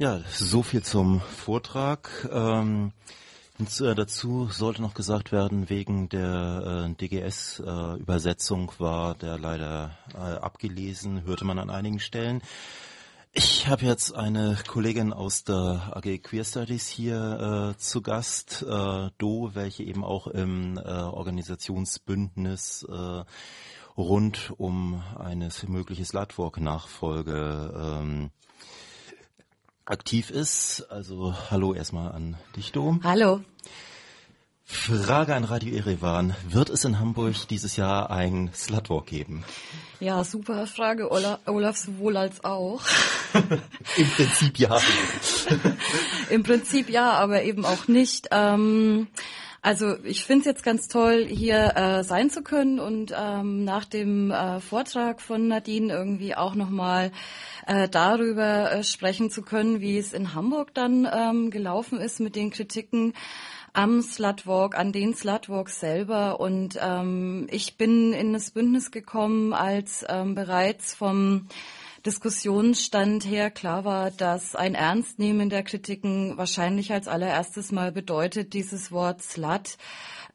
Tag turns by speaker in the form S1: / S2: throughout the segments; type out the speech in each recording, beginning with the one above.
S1: Ja, so viel zum Vortrag. Ähm, äh, dazu sollte noch gesagt werden, wegen der äh, DGS-Übersetzung äh, war der leider äh, abgelesen, hörte man an einigen Stellen. Ich habe jetzt eine Kollegin aus der AG Queer Studies hier äh, zu Gast, äh, Do, welche eben auch im äh, Organisationsbündnis äh, rund um eine mögliche Slutwalk-Nachfolge ähm, aktiv ist. Also hallo erstmal an dich, Dom.
S2: Hallo.
S1: Frage an Radio Erevan. Wird es in Hamburg dieses Jahr ein Slutwalk geben?
S2: Ja, super Frage, Olaf, Olaf sowohl als auch.
S1: Im Prinzip ja.
S2: Im Prinzip ja, aber eben auch nicht. Ähm, also ich finde es jetzt ganz toll, hier äh, sein zu können und ähm, nach dem äh, Vortrag von Nadine irgendwie auch nochmal äh, darüber äh, sprechen zu können, wie es in Hamburg dann ähm, gelaufen ist mit den Kritiken am Slutwalk, an den Slutwalks selber. Und ähm, ich bin in das Bündnis gekommen, als ähm, bereits vom Diskussionsstand her klar war, dass ein Ernstnehmen der Kritiken wahrscheinlich als allererstes mal bedeutet, dieses Wort Slut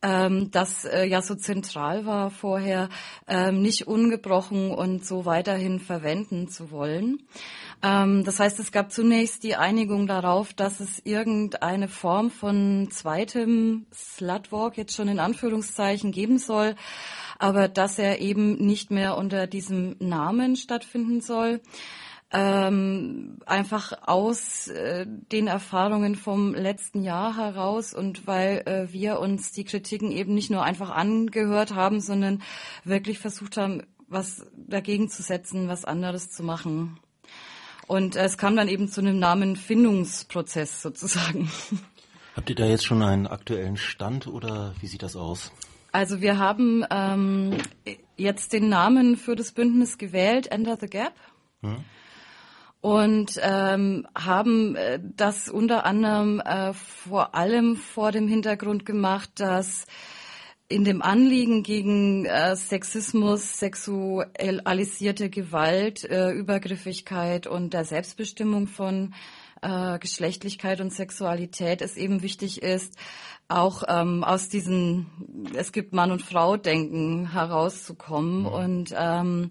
S2: ähm, das äh, ja so zentral war vorher, ähm, nicht ungebrochen und so weiterhin verwenden zu wollen. Ähm, das heißt, es gab zunächst die Einigung darauf, dass es irgendeine Form von zweitem Slutwalk jetzt schon in Anführungszeichen geben soll aber dass er eben nicht mehr unter diesem Namen stattfinden soll. Ähm, einfach aus äh, den Erfahrungen vom letzten Jahr heraus und weil äh, wir uns die Kritiken eben nicht nur einfach angehört haben, sondern wirklich versucht haben, was dagegen zu setzen, was anderes zu machen. Und es kam dann eben zu einem Namenfindungsprozess sozusagen.
S1: Habt ihr da jetzt schon einen aktuellen Stand oder wie sieht das aus?
S2: Also wir haben ähm, jetzt den Namen für das Bündnis gewählt, Enter the Gap. Hm. Und ähm, haben äh, das unter anderem äh, vor allem vor dem Hintergrund gemacht, dass in dem Anliegen gegen äh, Sexismus, sexualisierte Gewalt, äh, Übergriffigkeit und der Selbstbestimmung von äh, Geschlechtlichkeit und Sexualität es eben wichtig ist, auch ähm, aus diesen, es gibt Mann- und Frau-Denken herauszukommen. Mhm. Und ähm,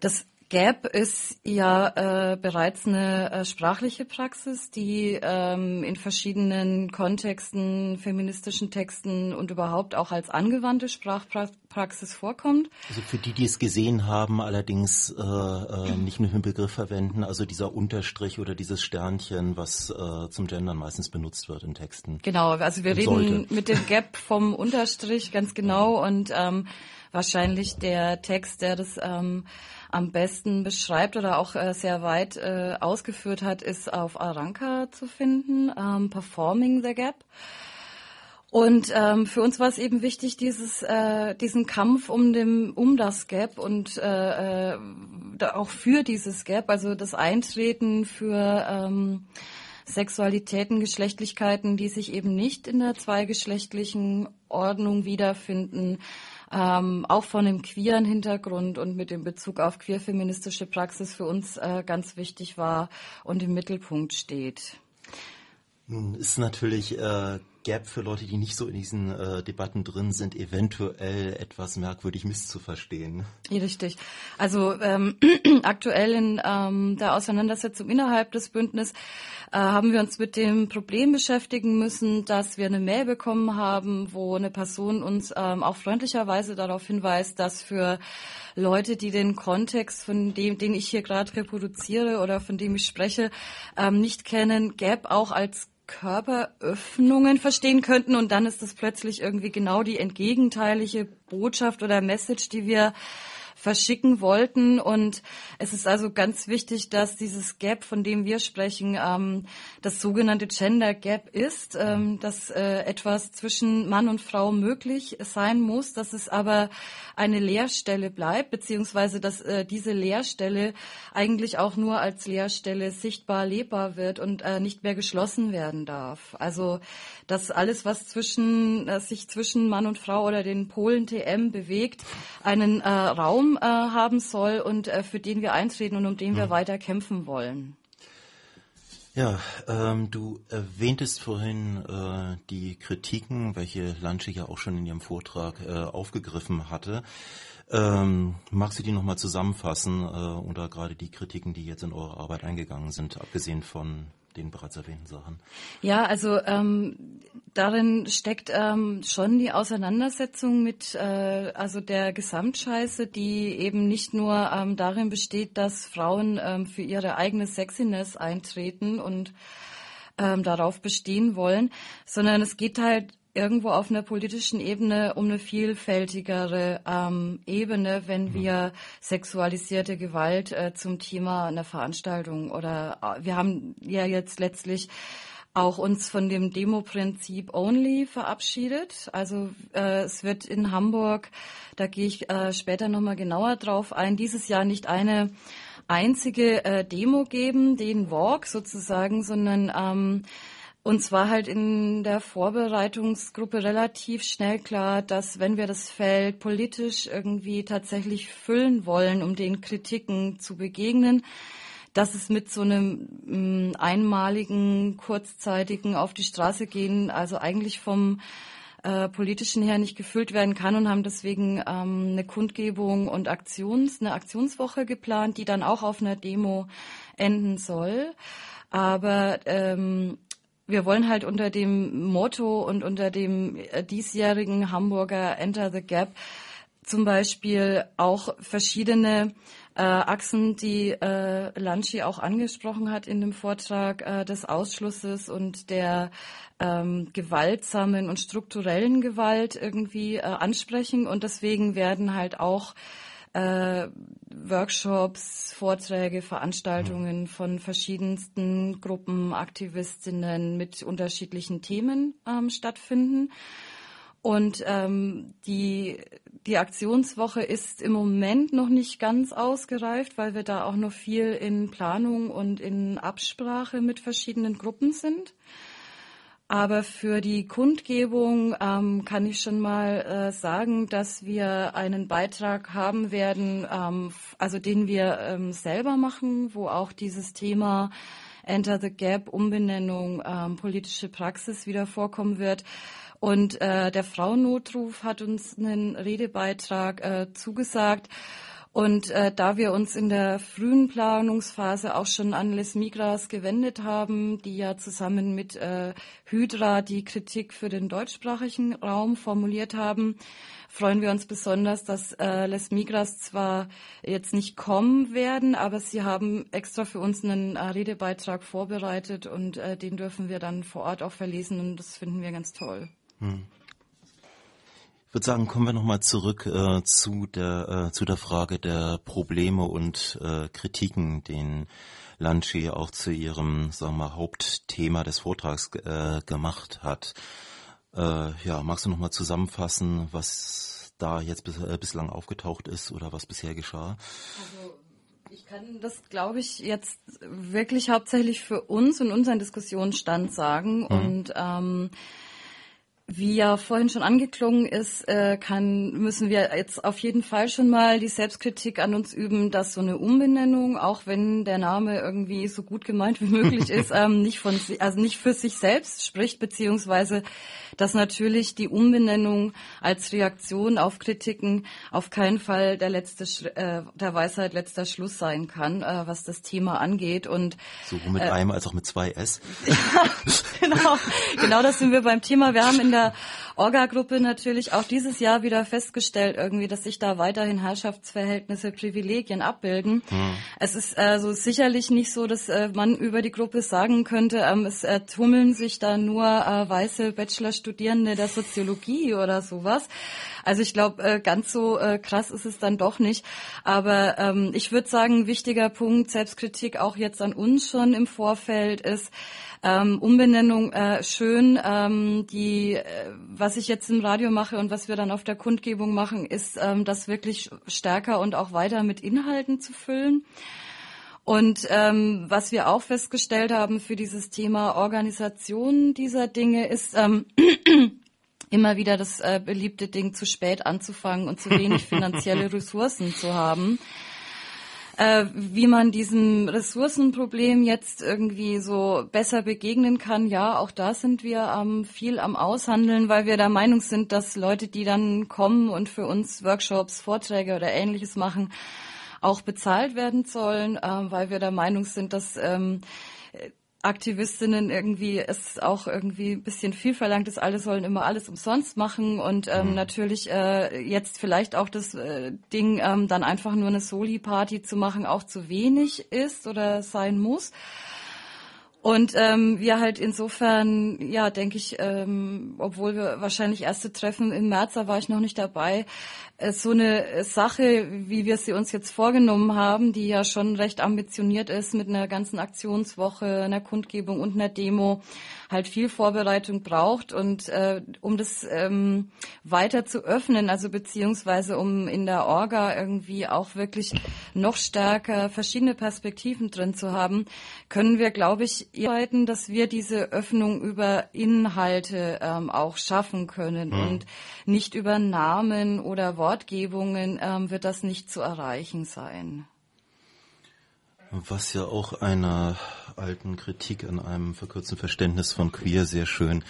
S2: das GAP ist ja äh, bereits eine äh, sprachliche Praxis, die ähm, in verschiedenen Kontexten, feministischen Texten und überhaupt auch als angewandte Sprachpraxis vorkommt.
S1: Also für die, die es gesehen haben, allerdings äh, äh, nicht nur den Begriff verwenden, also dieser Unterstrich oder dieses Sternchen, was äh, zum Gendern meistens benutzt wird in Texten.
S2: Genau, also wir reden mit dem Gap vom Unterstrich ganz genau und ähm, wahrscheinlich der Text, der das ähm, am besten beschreibt oder auch äh, sehr weit äh, ausgeführt hat, ist auf Aranka zu finden, ähm, Performing the Gap. Und ähm, für uns war es eben wichtig, dieses, äh, diesen Kampf um, dem, um das Gap und äh, äh, auch für dieses Gap, also das Eintreten für ähm, Sexualitäten, Geschlechtlichkeiten, die sich eben nicht in der zweigeschlechtlichen Ordnung wiederfinden, ähm, auch von einem queeren Hintergrund und mit dem Bezug auf queerfeministische Praxis für uns äh, ganz wichtig war und im Mittelpunkt steht.
S1: Ist natürlich äh, Gap für Leute, die nicht so in diesen äh, Debatten drin sind, eventuell etwas merkwürdig misszuverstehen.
S2: Richtig. Also ähm, aktuell in ähm, der Auseinandersetzung innerhalb des Bündnisses äh, haben wir uns mit dem Problem beschäftigen müssen, dass wir eine Mail bekommen haben, wo eine Person uns ähm, auch freundlicherweise darauf hinweist, dass für Leute, die den Kontext, von dem, den ich hier gerade reproduziere oder von dem ich spreche, ähm, nicht kennen, Gap auch als Körperöffnungen verstehen könnten und dann ist das plötzlich irgendwie genau die entgegenteilige Botschaft oder Message, die wir verschicken wollten. Und es ist also ganz wichtig, dass dieses Gap, von dem wir sprechen, ähm, das sogenannte Gender Gap ist, ähm, dass äh, etwas zwischen Mann und Frau möglich sein muss, dass es aber eine Leerstelle bleibt, beziehungsweise dass äh, diese Leerstelle eigentlich auch nur als Leerstelle sichtbar lebbar wird und äh, nicht mehr geschlossen werden darf. Also dass alles, was zwischen äh, sich zwischen Mann und Frau oder den Polen TM bewegt, einen äh, Raum äh, haben soll und äh, für den wir eintreten und um den wir mhm. weiter kämpfen wollen.
S1: Ja, ähm, du erwähntest vorhin äh, die Kritiken, welche Lanche ja auch schon in ihrem Vortrag äh, aufgegriffen hatte. Ähm, magst du die nochmal zusammenfassen äh, oder gerade die Kritiken, die jetzt in eure Arbeit eingegangen sind, abgesehen von den bereits erwähnten Sachen?
S2: Ja, also ähm, darin steckt ähm, schon die Auseinandersetzung mit äh, also der Gesamtscheiße, die eben nicht nur ähm, darin besteht, dass Frauen ähm, für ihre eigene Sexiness eintreten und ähm, darauf bestehen wollen, sondern es geht halt irgendwo auf einer politischen Ebene um eine vielfältigere ähm, Ebene, wenn mhm. wir sexualisierte Gewalt äh, zum Thema einer Veranstaltung oder äh, wir haben ja jetzt letztlich auch uns von dem Demo-Prinzip Only verabschiedet. Also äh, es wird in Hamburg, da gehe ich äh, später nochmal genauer drauf ein, dieses Jahr nicht eine einzige äh, Demo geben, den Walk sozusagen, sondern ähm, uns war halt in der Vorbereitungsgruppe relativ schnell klar, dass wenn wir das Feld politisch irgendwie tatsächlich füllen wollen, um den Kritiken zu begegnen, dass es mit so einem mm, einmaligen, kurzzeitigen auf die Straße gehen, also eigentlich vom äh, politischen her nicht gefüllt werden kann und haben deswegen ähm, eine Kundgebung und Aktions, eine Aktionswoche geplant, die dann auch auf einer Demo enden soll. Aber ähm, wir wollen halt unter dem Motto und unter dem äh, diesjährigen Hamburger Enter the Gap zum Beispiel auch verschiedene äh, Achsen, die äh, Lanchi auch angesprochen hat in dem Vortrag äh, des Ausschlusses und der ähm, gewaltsamen und strukturellen Gewalt irgendwie äh, ansprechen. Und deswegen werden halt auch äh, Workshops, Vorträge, Veranstaltungen von verschiedensten Gruppen, Aktivistinnen mit unterschiedlichen Themen ähm, stattfinden. Und ähm, die, die Aktionswoche ist im Moment noch nicht ganz ausgereift, weil wir da auch noch viel in Planung und in Absprache mit verschiedenen Gruppen sind. Aber für die Kundgebung ähm, kann ich schon mal äh, sagen, dass wir einen Beitrag haben werden, ähm, also den wir ähm, selber machen, wo auch dieses Thema Enter the Gap, Umbenennung, ähm, politische Praxis wieder vorkommen wird. Und äh, der Frauennotruf hat uns einen Redebeitrag äh, zugesagt. Und äh, da wir uns in der frühen Planungsphase auch schon an Les Migras gewendet haben, die ja zusammen mit äh, Hydra die Kritik für den deutschsprachigen Raum formuliert haben, freuen wir uns besonders, dass äh, Les Migras zwar jetzt nicht kommen werden, aber sie haben extra für uns einen äh, Redebeitrag vorbereitet und äh, den dürfen wir dann vor Ort auch verlesen und das finden wir ganz toll. Hm.
S1: Ich würde sagen, kommen wir nochmal zurück äh, zu, der, äh, zu der Frage der Probleme und äh, Kritiken, den Lanchi auch zu ihrem sagen wir, Hauptthema des Vortrags äh, gemacht hat. Äh, ja, magst du nochmal zusammenfassen, was da jetzt bis, äh, bislang aufgetaucht ist oder was bisher geschah?
S2: Also ich kann das, glaube ich, jetzt wirklich hauptsächlich für uns und unseren Diskussionsstand sagen. Mhm. Und ähm, wie ja vorhin schon angeklungen ist, äh, kann, müssen wir jetzt auf jeden Fall schon mal die Selbstkritik an uns üben, dass so eine Umbenennung, auch wenn der Name irgendwie so gut gemeint wie möglich ist, ähm, nicht von, also nicht für sich selbst spricht, beziehungsweise dass natürlich die Umbenennung als Reaktion auf Kritiken auf keinen Fall der letzte, äh, der Weisheit letzter Schluss sein kann, äh, was das Thema angeht und
S1: sowohl mit äh, einem als auch mit zwei S.
S2: genau, genau, das sind wir beim Thema. Wir haben in der Orga-Gruppe natürlich auch dieses Jahr wieder festgestellt, irgendwie, dass sich da weiterhin Herrschaftsverhältnisse, Privilegien abbilden. Mhm. Es ist also sicherlich nicht so, dass äh, man über die Gruppe sagen könnte, ähm, es äh, tummeln sich da nur äh, weiße Bachelorstudierende der Soziologie oder sowas. Also ich glaube, äh, ganz so äh, krass ist es dann doch nicht. Aber ähm, ich würde sagen, wichtiger Punkt, Selbstkritik auch jetzt an uns schon im Vorfeld ist, ähm, Umbenennung äh, schön. Ähm, die, äh, was ich jetzt im Radio mache und was wir dann auf der Kundgebung machen, ist, ähm, das wirklich stärker und auch weiter mit Inhalten zu füllen. Und ähm, was wir auch festgestellt haben für dieses Thema Organisation dieser Dinge ist ähm, immer wieder das äh, beliebte Ding, zu spät anzufangen und zu wenig finanzielle Ressourcen zu haben. äh, wie man diesem Ressourcenproblem jetzt irgendwie so besser begegnen kann. Ja, auch da sind wir ähm, viel am Aushandeln, weil wir der Meinung sind, dass Leute, die dann kommen und für uns Workshops, Vorträge oder ähnliches machen, auch bezahlt werden sollen, äh, weil wir der Meinung sind, dass ähm, Aktivistinnen irgendwie es auch irgendwie ein bisschen viel verlangt ist, alle sollen immer alles umsonst machen und ähm, mhm. natürlich äh, jetzt vielleicht auch das äh, Ding ähm, dann einfach nur eine Soli-Party zu machen auch zu wenig ist oder sein muss. Und ähm, wir halt insofern, ja, denke ich, ähm, obwohl wir wahrscheinlich erste Treffen im März, da war ich noch nicht dabei, äh, so eine Sache, wie wir sie uns jetzt vorgenommen haben, die ja schon recht ambitioniert ist mit einer ganzen Aktionswoche, einer Kundgebung und einer Demo, halt viel Vorbereitung braucht. Und äh, um das ähm, weiter zu öffnen, also beziehungsweise um in der Orga irgendwie auch wirklich noch stärker verschiedene Perspektiven drin zu haben, können wir, glaube ich, arbeiten, dass wir diese Öffnung über Inhalte ähm, auch schaffen können mhm. und nicht über Namen oder Wortgebungen ähm, wird das nicht zu erreichen sein.
S1: Was ja auch einer alten Kritik an einem verkürzten Verständnis von queer sehr schön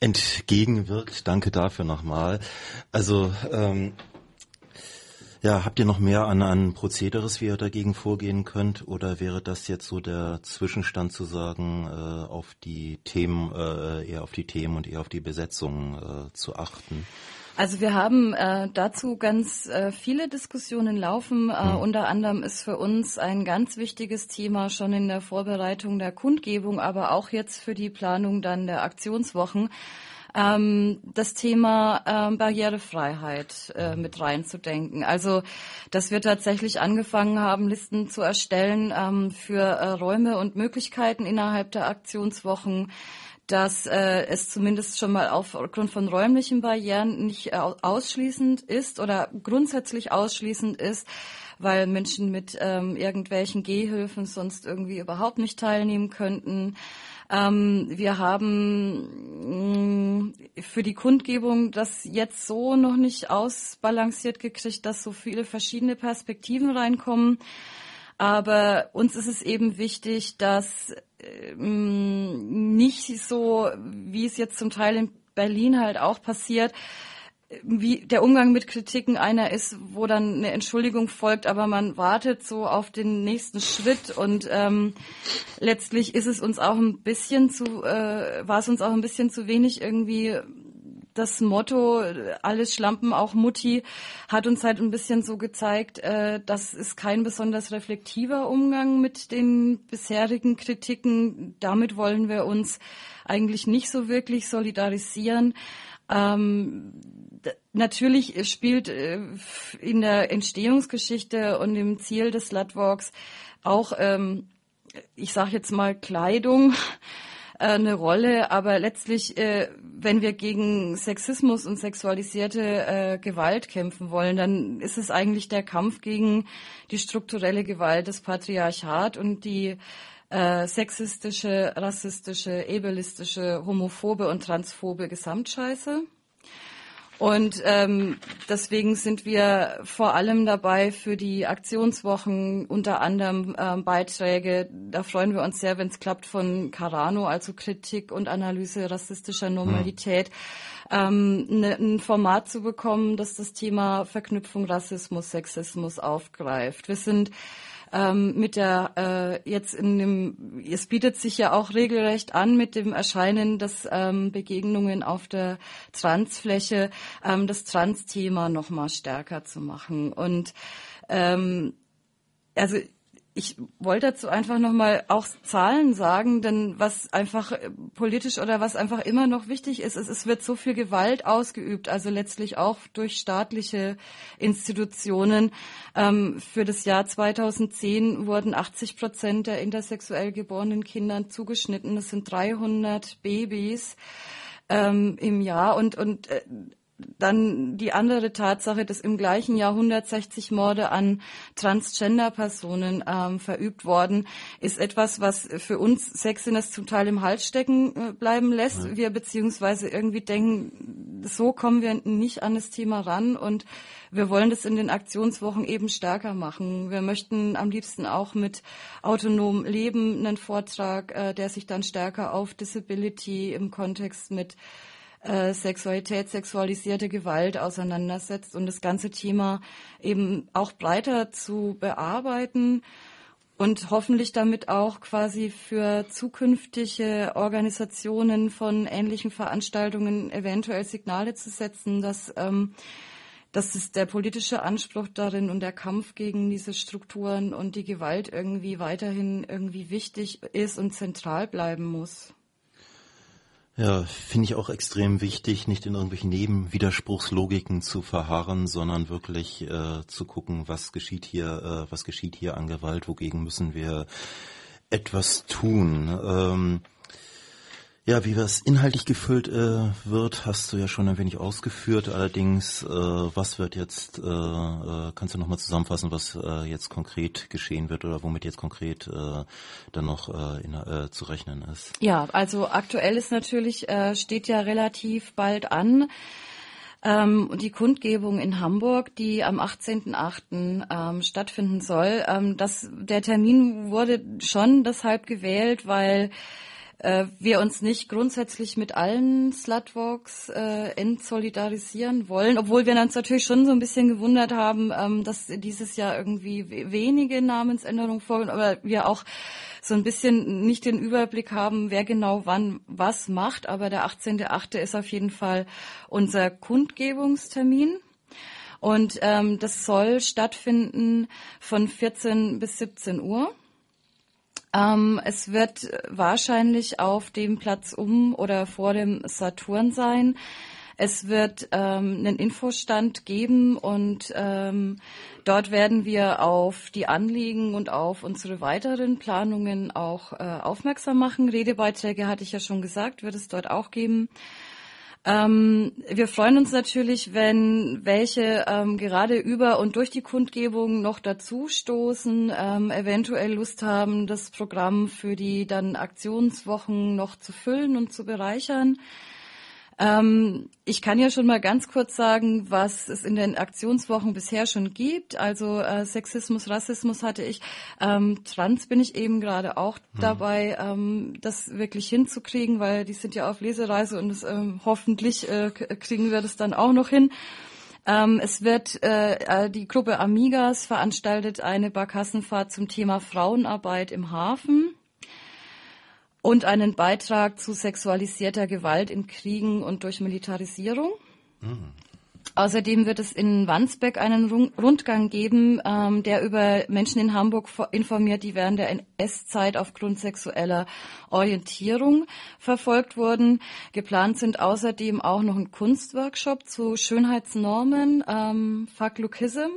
S1: entgegenwirkt. Danke dafür nochmal. Also ähm, ja, habt ihr noch mehr an, an Prozederes, wie ihr dagegen vorgehen könnt? Oder wäre das jetzt so der Zwischenstand zu sagen, äh, auf die Themen, äh, eher auf die Themen und eher auf die Besetzung äh, zu achten?
S2: Also wir haben äh, dazu ganz äh, viele Diskussionen laufen. Äh, mhm. Unter anderem ist für uns ein ganz wichtiges Thema schon in der Vorbereitung der Kundgebung, aber auch jetzt für die Planung dann der Aktionswochen. Ähm, das Thema ähm, Barrierefreiheit äh, mit reinzudenken. Also, dass wir tatsächlich angefangen haben, Listen zu erstellen ähm, für äh, Räume und Möglichkeiten innerhalb der Aktionswochen, dass äh, es zumindest schon mal aufgrund von räumlichen Barrieren nicht äh, ausschließend ist oder grundsätzlich ausschließend ist, weil Menschen mit ähm, irgendwelchen Gehhilfen sonst irgendwie überhaupt nicht teilnehmen könnten. Ähm, wir haben mh, mm, für die Kundgebung das jetzt so noch nicht ausbalanciert gekriegt, dass so viele verschiedene Perspektiven reinkommen. Aber uns ist es eben wichtig, dass ähm, nicht so, wie es jetzt zum Teil in Berlin halt auch passiert, wie der Umgang mit Kritiken einer ist, wo dann eine Entschuldigung folgt, aber man wartet so auf den nächsten Schritt und ähm, letztlich ist es uns auch ein bisschen zu, äh, war es uns auch ein bisschen zu wenig irgendwie das Motto, alles Schlampen, auch Mutti, hat uns halt ein bisschen so gezeigt, äh, das ist kein besonders reflektiver Umgang mit den bisherigen Kritiken. Damit wollen wir uns eigentlich nicht so wirklich solidarisieren. Ähm, natürlich spielt äh, in der Entstehungsgeschichte und im Ziel des Slutwalks auch, ähm, ich sage jetzt mal, Kleidung äh, eine Rolle, aber letztlich, äh, wenn wir gegen Sexismus und sexualisierte äh, Gewalt kämpfen wollen, dann ist es eigentlich der Kampf gegen die strukturelle Gewalt des Patriarchat und die äh, sexistische, rassistische, ableistische, homophobe und transphobe Gesamtscheiße. Und ähm, deswegen sind wir vor allem dabei für die Aktionswochen unter anderem ähm, Beiträge. Da freuen wir uns sehr, wenn es klappt von Carano, also Kritik und Analyse rassistischer Normalität, ähm, ne, ein Format zu bekommen, das das Thema Verknüpfung Rassismus, Sexismus aufgreift. Wir sind ähm, mit der äh, jetzt in dem, es bietet sich ja auch regelrecht an mit dem Erscheinen des ähm, Begegnungen auf der Transfläche, ähm, das Trans-Thema noch mal stärker zu machen. Und ähm, also ich wollte dazu einfach nochmal auch Zahlen sagen, denn was einfach äh, politisch oder was einfach immer noch wichtig ist, ist, es wird so viel Gewalt ausgeübt, also letztlich auch durch staatliche Institutionen. Ähm, für das Jahr 2010 wurden 80 Prozent der intersexuell geborenen Kindern zugeschnitten. Das sind 300 Babys ähm, im Jahr und, und äh, dann die andere Tatsache, dass im gleichen Jahr 160 Morde an Transgender-Personen ähm, verübt worden, ist etwas, was für uns Sexiness zum Teil im Hals stecken äh, bleiben lässt. Ja. Wir beziehungsweise irgendwie denken, so kommen wir nicht an das Thema ran und wir wollen das in den Aktionswochen eben stärker machen. Wir möchten am liebsten auch mit autonom Leben einen Vortrag, äh, der sich dann stärker auf Disability im Kontext mit äh, Sexualität, sexualisierte Gewalt auseinandersetzt und das ganze Thema eben auch breiter zu bearbeiten und hoffentlich damit auch quasi für zukünftige Organisationen von ähnlichen Veranstaltungen eventuell Signale zu setzen, dass ähm, dass es der politische Anspruch darin und der Kampf gegen diese Strukturen und die Gewalt irgendwie weiterhin irgendwie wichtig ist und zentral bleiben muss.
S1: Ja, finde ich auch extrem wichtig, nicht in irgendwelchen Nebenwiderspruchslogiken zu verharren, sondern wirklich äh, zu gucken, was geschieht hier, äh, was geschieht hier an Gewalt, wogegen müssen wir etwas tun. Ähm, ja, wie das inhaltlich gefüllt äh, wird, hast du ja schon ein wenig ausgeführt. Allerdings, äh, was wird jetzt, äh, äh, kannst du nochmal zusammenfassen, was äh, jetzt konkret geschehen wird oder womit jetzt konkret äh, dann noch in, zu rechnen ist?
S2: Ja, also aktuell ist natürlich, steht ja relativ bald an, ähm, die Kundgebung in Hamburg, die am 18.08. Ähm, stattfinden soll. Ähm, das, der Termin wurde schon deshalb gewählt, weil äh, wir uns nicht grundsätzlich mit allen Slutwalks äh, entsolidarisieren wollen, obwohl wir uns natürlich schon so ein bisschen gewundert haben, ähm, dass dieses Jahr irgendwie wenige Namensänderungen vorgehen, aber wir auch so ein bisschen nicht den Überblick haben, wer genau wann was macht. Aber der 18.8. ist auf jeden Fall unser Kundgebungstermin. Und ähm, das soll stattfinden von 14 bis 17 Uhr. Ähm, es wird wahrscheinlich auf dem Platz um oder vor dem Saturn sein. Es wird ähm, einen Infostand geben und ähm, dort werden wir auf die Anliegen und auf unsere weiteren Planungen auch äh, aufmerksam machen. Redebeiträge hatte ich ja schon gesagt, wird es dort auch geben. Ähm, wir freuen uns natürlich, wenn welche ähm, gerade über und durch die Kundgebung noch dazu stoßen, ähm, eventuell Lust haben, das Programm für die dann Aktionswochen noch zu füllen und zu bereichern. Ähm, ich kann ja schon mal ganz kurz sagen, was es in den Aktionswochen bisher schon gibt. Also äh, Sexismus, Rassismus hatte ich, ähm, Trans bin ich eben gerade auch mhm. dabei, ähm, das wirklich hinzukriegen, weil die sind ja auf Lesereise und das, ähm, hoffentlich äh, kriegen wir das dann auch noch hin. Ähm, es wird äh, äh, die Gruppe Amigas veranstaltet eine Barkassenfahrt zum Thema Frauenarbeit im Hafen und einen Beitrag zu sexualisierter Gewalt in Kriegen und durch Militarisierung. Mhm. Außerdem wird es in Wandsbek einen Rundgang geben, ähm, der über Menschen in Hamburg informiert, die während der NS-Zeit aufgrund sexueller Orientierung verfolgt wurden. Geplant sind außerdem auch noch ein Kunstworkshop zu Schönheitsnormen, ähm, Fuck Lookism.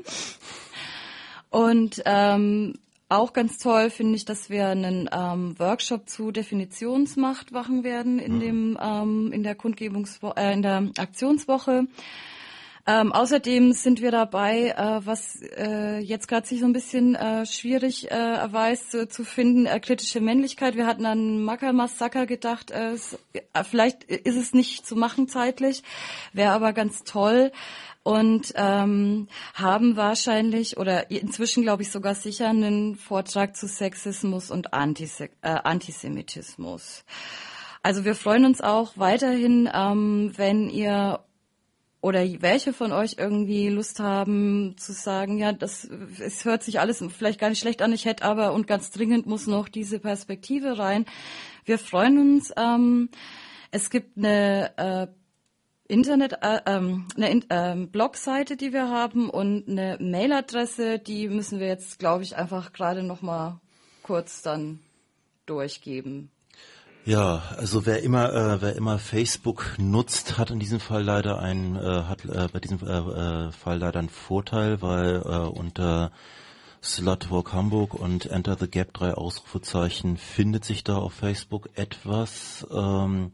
S2: Und ähm, auch ganz toll finde ich, dass wir einen ähm, Workshop zu Definitionsmacht machen werden in mhm. dem ähm, in der Kundgebungswoche, äh, in der Aktionswoche. Ähm, außerdem sind wir dabei, äh, was äh, jetzt gerade sich so ein bisschen äh, schwierig äh, erweist äh, zu finden, äh, kritische Männlichkeit. Wir hatten an Maka Massaker gedacht, äh, äh, vielleicht ist es nicht zu machen zeitlich, wäre aber ganz toll und ähm, haben wahrscheinlich oder inzwischen glaube ich sogar sicher einen Vortrag zu Sexismus und Antise äh, Antisemitismus. Also wir freuen uns auch weiterhin, ähm, wenn ihr oder welche von euch irgendwie Lust haben zu sagen, ja, das es hört sich alles vielleicht gar nicht schlecht an, ich hätte aber und ganz dringend muss noch diese Perspektive rein. Wir freuen uns. Ähm, es gibt eine äh, Internet, äh, ähm, eine äh, Blogseite, die wir haben und eine Mailadresse, die müssen wir jetzt, glaube ich, einfach gerade noch mal kurz dann durchgeben.
S1: Ja, also wer immer äh, wer immer Facebook nutzt, hat in diesem Fall leider einen äh, hat äh, bei diesem äh, äh, Fall leider einen Vorteil, weil äh, unter Slutwalk Hamburg und Enter the Gap drei Ausrufezeichen findet sich da auf Facebook etwas. Ähm,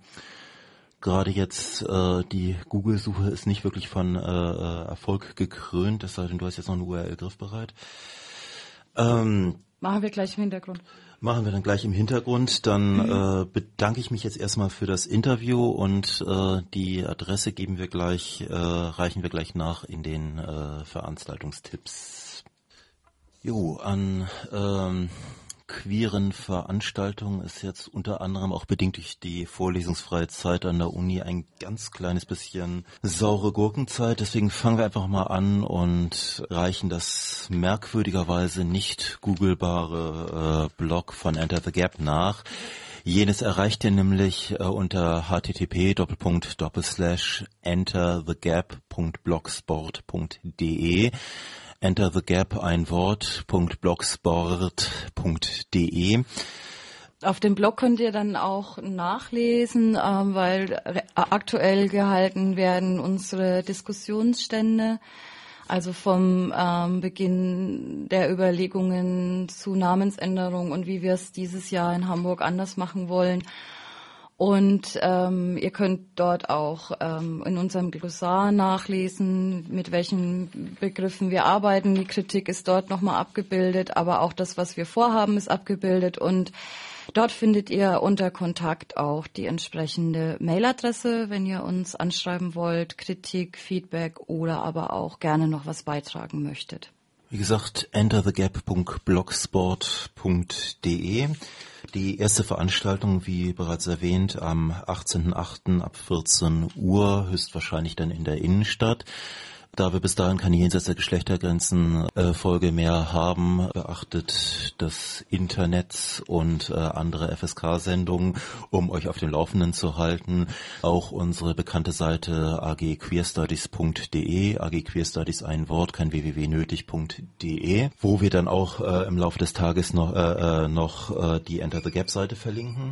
S1: gerade jetzt äh, die Google-Suche ist nicht wirklich von äh, äh, Erfolg gekrönt, es sei denn, du hast jetzt noch eine URL griffbereit.
S2: Ähm, Machen wir gleich im Hintergrund.
S1: Machen wir dann gleich im Hintergrund. Dann mhm. äh, bedanke ich mich jetzt erstmal für das Interview und äh, die Adresse geben wir gleich, äh, reichen wir gleich nach in den äh, Veranstaltungstipps. Jo, an ähm, queeren Veranstaltungen ist jetzt unter anderem auch bedingt durch die vorlesungsfreie Zeit an der Uni ein ganz kleines bisschen saure Gurkenzeit. Deswegen fangen wir einfach mal an und reichen das merkwürdigerweise nicht googlebare äh, Blog von Enter the Gap nach. Jenes erreicht ihr nämlich äh, unter http enterthegap.blogsport.de Enter ein Wort.blogsport.de.
S2: Auf dem Blog könnt ihr dann auch nachlesen, äh, weil aktuell gehalten werden unsere Diskussionsstände. Also vom ähm, Beginn der Überlegungen zu Namensänderung und wie wir es dieses Jahr in Hamburg anders machen wollen und ähm, ihr könnt dort auch ähm, in unserem Glossar nachlesen, mit welchen Begriffen wir arbeiten. Die Kritik ist dort nochmal abgebildet, aber auch das, was wir vorhaben, ist abgebildet. Und dort findet ihr unter Kontakt auch die entsprechende Mailadresse, wenn ihr uns anschreiben wollt, Kritik, Feedback oder aber auch gerne noch was beitragen möchtet.
S1: Wie gesagt, enterthegap.blogsport.de. Die erste Veranstaltung, wie bereits erwähnt, am 18.08. ab 14 Uhr, höchstwahrscheinlich dann in der Innenstadt. Da wir bis dahin keine jenseits der Geschlechtergrenzen äh, Folge mehr haben, beachtet das Internet und äh, andere FSK-Sendungen, um euch auf dem Laufenden zu halten. Auch unsere bekannte Seite agqueerstudies.de, agqueerstudies ein Wort, kein www nötig.de, wo wir dann auch äh, im Laufe des Tages noch, äh, äh noch äh, die Enter the Gap Seite verlinken.